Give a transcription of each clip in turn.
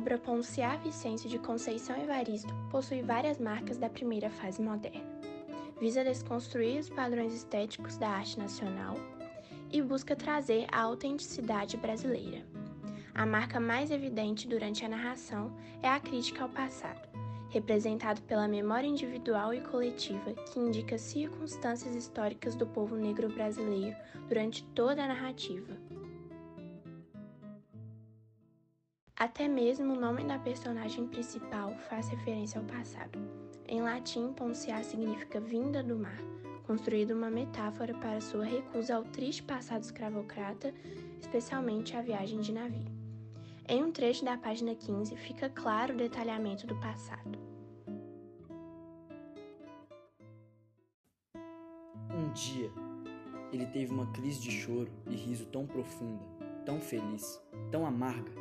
obra Ponciar Vicêncio de Conceição Evaristo possui várias marcas da primeira fase moderna. Visa desconstruir os padrões estéticos da arte nacional e busca trazer a autenticidade brasileira. A marca mais evidente durante a narração é a crítica ao passado, representado pela memória individual e coletiva que indica circunstâncias históricas do povo negro brasileiro durante toda a narrativa. Até mesmo o nome da personagem principal faz referência ao passado. Em latim, Ponciar significa vinda do mar, construído uma metáfora para sua recusa ao triste passado escravocrata, especialmente a viagem de navio. Em um trecho da página 15 fica claro o detalhamento do passado. Um dia, ele teve uma crise de choro e riso tão profunda, tão feliz, tão amarga,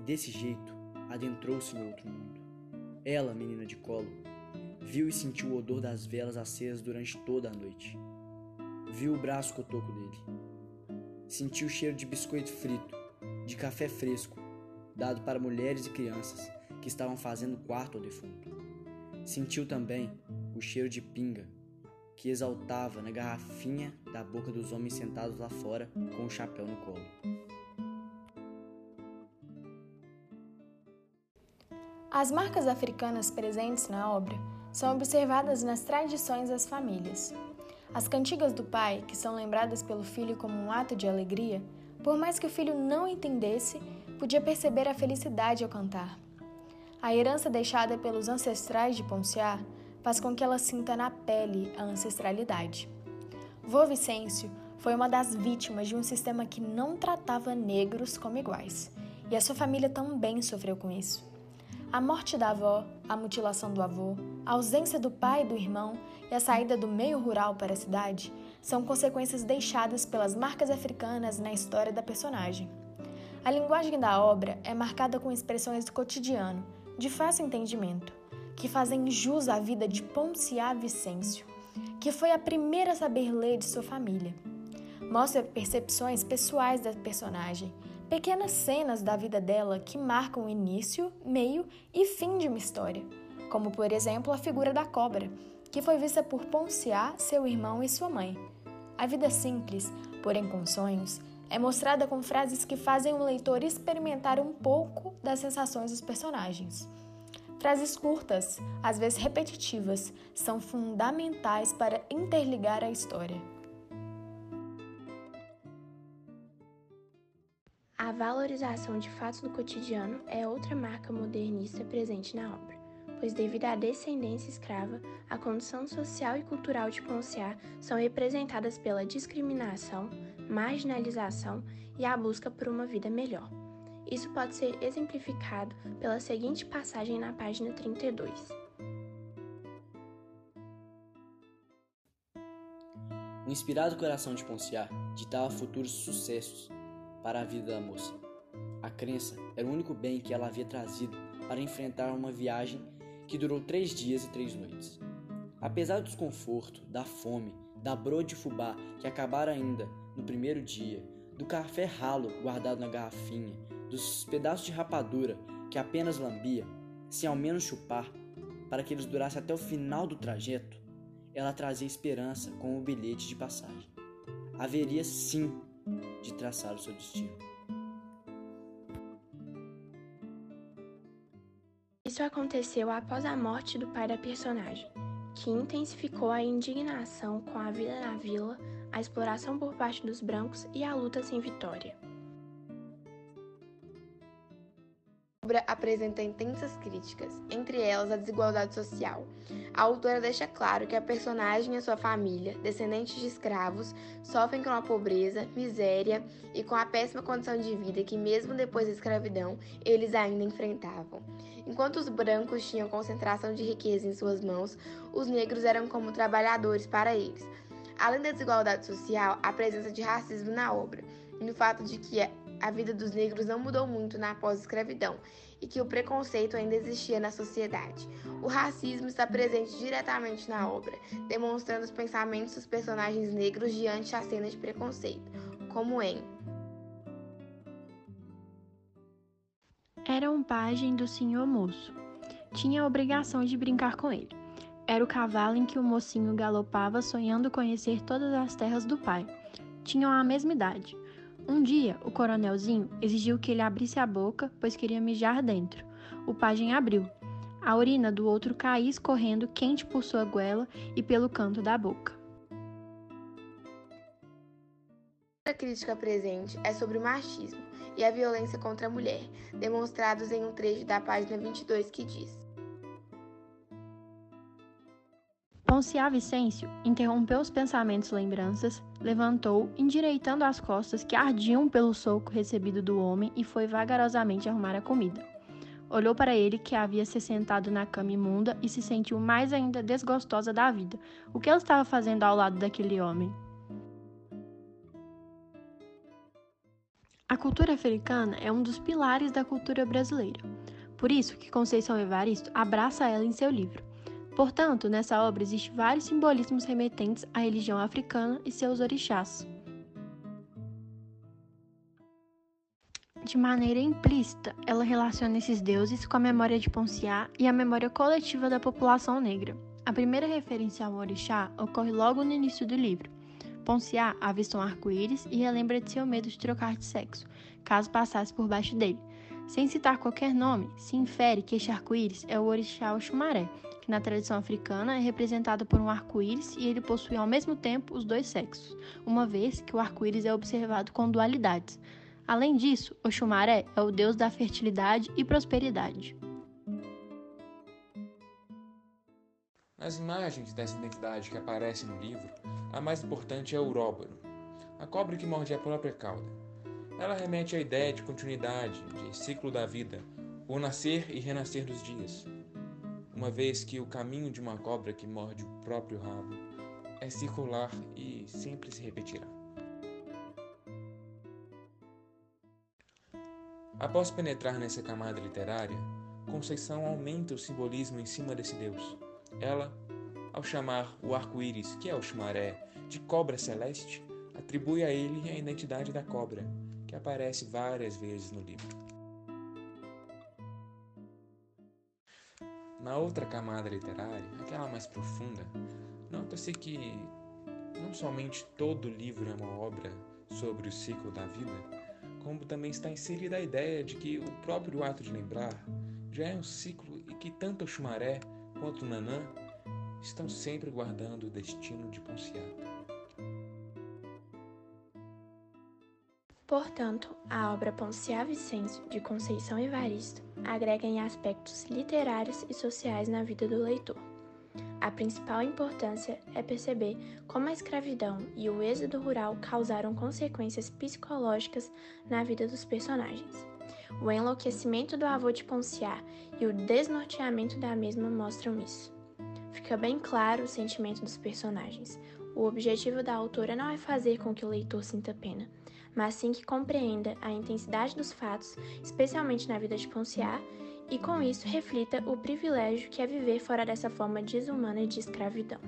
e desse jeito adentrou-se no outro mundo. Ela, menina de colo, viu e sentiu o odor das velas acesas durante toda a noite. Viu o braço cotoco dele. Sentiu o cheiro de biscoito frito, de café fresco, dado para mulheres e crianças que estavam fazendo quarto ao defunto. Sentiu também o cheiro de pinga que exaltava na garrafinha da boca dos homens sentados lá fora com o chapéu no colo. As marcas africanas presentes na obra são observadas nas tradições das famílias. As cantigas do pai, que são lembradas pelo filho como um ato de alegria, por mais que o filho não entendesse, podia perceber a felicidade ao cantar. A herança deixada pelos ancestrais de Ponciar faz com que ela sinta na pele a ancestralidade. Vô Vicêncio foi uma das vítimas de um sistema que não tratava negros como iguais, e a sua família também sofreu com isso. A morte da avó, a mutilação do avô, a ausência do pai e do irmão e a saída do meio rural para a cidade são consequências deixadas pelas marcas africanas na história da personagem. A linguagem da obra é marcada com expressões do cotidiano, de fácil entendimento, que fazem jus à vida de Ponciá Vicêncio, que foi a primeira a saber ler de sua família. Mostra percepções pessoais da personagem pequenas cenas da vida dela que marcam o início, meio e fim de uma história, como por exemplo a figura da cobra, que foi vista por Ponciá, seu irmão e sua mãe. A vida simples, porém com sonhos, é mostrada com frases que fazem o leitor experimentar um pouco das sensações dos personagens. Frases curtas, às vezes repetitivas, são fundamentais para interligar a história. A valorização de fatos do cotidiano é outra marca modernista presente na obra, pois, devido à descendência escrava, a condição social e cultural de Ponciar são representadas pela discriminação, marginalização e a busca por uma vida melhor. Isso pode ser exemplificado pela seguinte passagem na página 32. O inspirado coração de Ponciar ditava futuros sucessos para a vida da moça. A crença era o único bem que ela havia trazido para enfrentar uma viagem que durou três dias e três noites. Apesar do desconforto, da fome, da broa de fubá que acabaram ainda no primeiro dia, do café ralo guardado na garrafinha, dos pedaços de rapadura que apenas lambia, sem ao menos chupar, para que eles durassem até o final do trajeto, ela trazia esperança com o bilhete de passagem. Haveria sim de traçar o seu destino. Isso aconteceu após a morte do pai da personagem, que intensificou a indignação com a vida na vila, a exploração por parte dos brancos e a luta sem vitória. Obra apresenta intensas críticas, entre elas a desigualdade social. A autora deixa claro que a personagem e sua família, descendentes de escravos, sofrem com a pobreza, miséria e com a péssima condição de vida que, mesmo depois da escravidão, eles ainda enfrentavam. Enquanto os brancos tinham concentração de riqueza em suas mãos, os negros eram como trabalhadores para eles. Além da desigualdade social, a presença de racismo na obra, e no fato de que a vida dos negros não mudou muito na pós-escravidão e que o preconceito ainda existia na sociedade. O racismo está presente diretamente na obra, demonstrando os pensamentos dos personagens negros diante da cena de preconceito, como em era um pajem do senhor moço. Tinha a obrigação de brincar com ele. Era o cavalo em que o mocinho galopava sonhando conhecer todas as terras do pai. Tinham a mesma idade. Um dia, o coronelzinho exigiu que ele abrisse a boca, pois queria mijar dentro. O pajem abriu. A urina do outro caía escorrendo quente por sua goela e pelo canto da boca. A crítica presente é sobre o machismo e a violência contra a mulher, demonstrados em um trecho da página 22 que diz: Ponciá Vicêncio interrompeu os pensamentos lembranças, levantou, endireitando as costas que ardiam pelo soco recebido do homem e foi vagarosamente arrumar a comida. Olhou para ele que havia se sentado na cama imunda e se sentiu mais ainda desgostosa da vida. O que ela estava fazendo ao lado daquele homem? A cultura africana é um dos pilares da cultura brasileira. Por isso que Conceição Evaristo abraça ela em seu livro. Portanto, nessa obra existem vários simbolismos remetentes à religião africana e seus orixás. De maneira implícita, ela relaciona esses deuses com a memória de Ponciá e a memória coletiva da população negra. A primeira referência ao orixá ocorre logo no início do livro, Ponciá avista um arco-íris e relembra de seu medo de trocar de sexo, caso passasse por baixo dele. Sem citar qualquer nome, se infere que este arco-íris é o orixá Oxumaré, que na tradição africana é representado por um arco-íris e ele possui ao mesmo tempo os dois sexos, uma vez que o arco-íris é observado com dualidades. Além disso, Oxumaré é o deus da fertilidade e prosperidade. Nas imagens dessa identidade que aparece no livro, a mais importante é o uróboro, a cobra que morde a própria cauda. Ela remete à ideia de continuidade, de ciclo da vida, o nascer e renascer dos dias. Uma vez que o caminho de uma cobra que morde o próprio rabo é circular e sempre se repetirá. Após penetrar nessa camada literária, Conceição aumenta o simbolismo em cima desse Deus ela, ao chamar o arco-íris, que é o chumaré, de cobra celeste, atribui a ele a identidade da cobra, que aparece várias vezes no livro. Na outra camada literária, aquela mais profunda, nota-se que não somente todo livro é uma obra sobre o ciclo da vida, como também está inserida a ideia de que o próprio ato de lembrar já é um ciclo e que tanto o chumaré quanto Nanã estão sempre guardando o destino de Ponciá. Portanto, a obra Ponciá Vicêncio, de Conceição Evaristo, agrega em aspectos literários e sociais na vida do leitor. A principal importância é perceber como a escravidão e o êxodo rural causaram consequências psicológicas na vida dos personagens. O enlouquecimento do avô de Ponciá e o desnorteamento da mesma mostram isso. Fica bem claro o sentimento dos personagens. O objetivo da autora não é fazer com que o leitor sinta pena, mas sim que compreenda a intensidade dos fatos, especialmente na vida de Ponciá, e com isso reflita o privilégio que é viver fora dessa forma desumana de escravidão.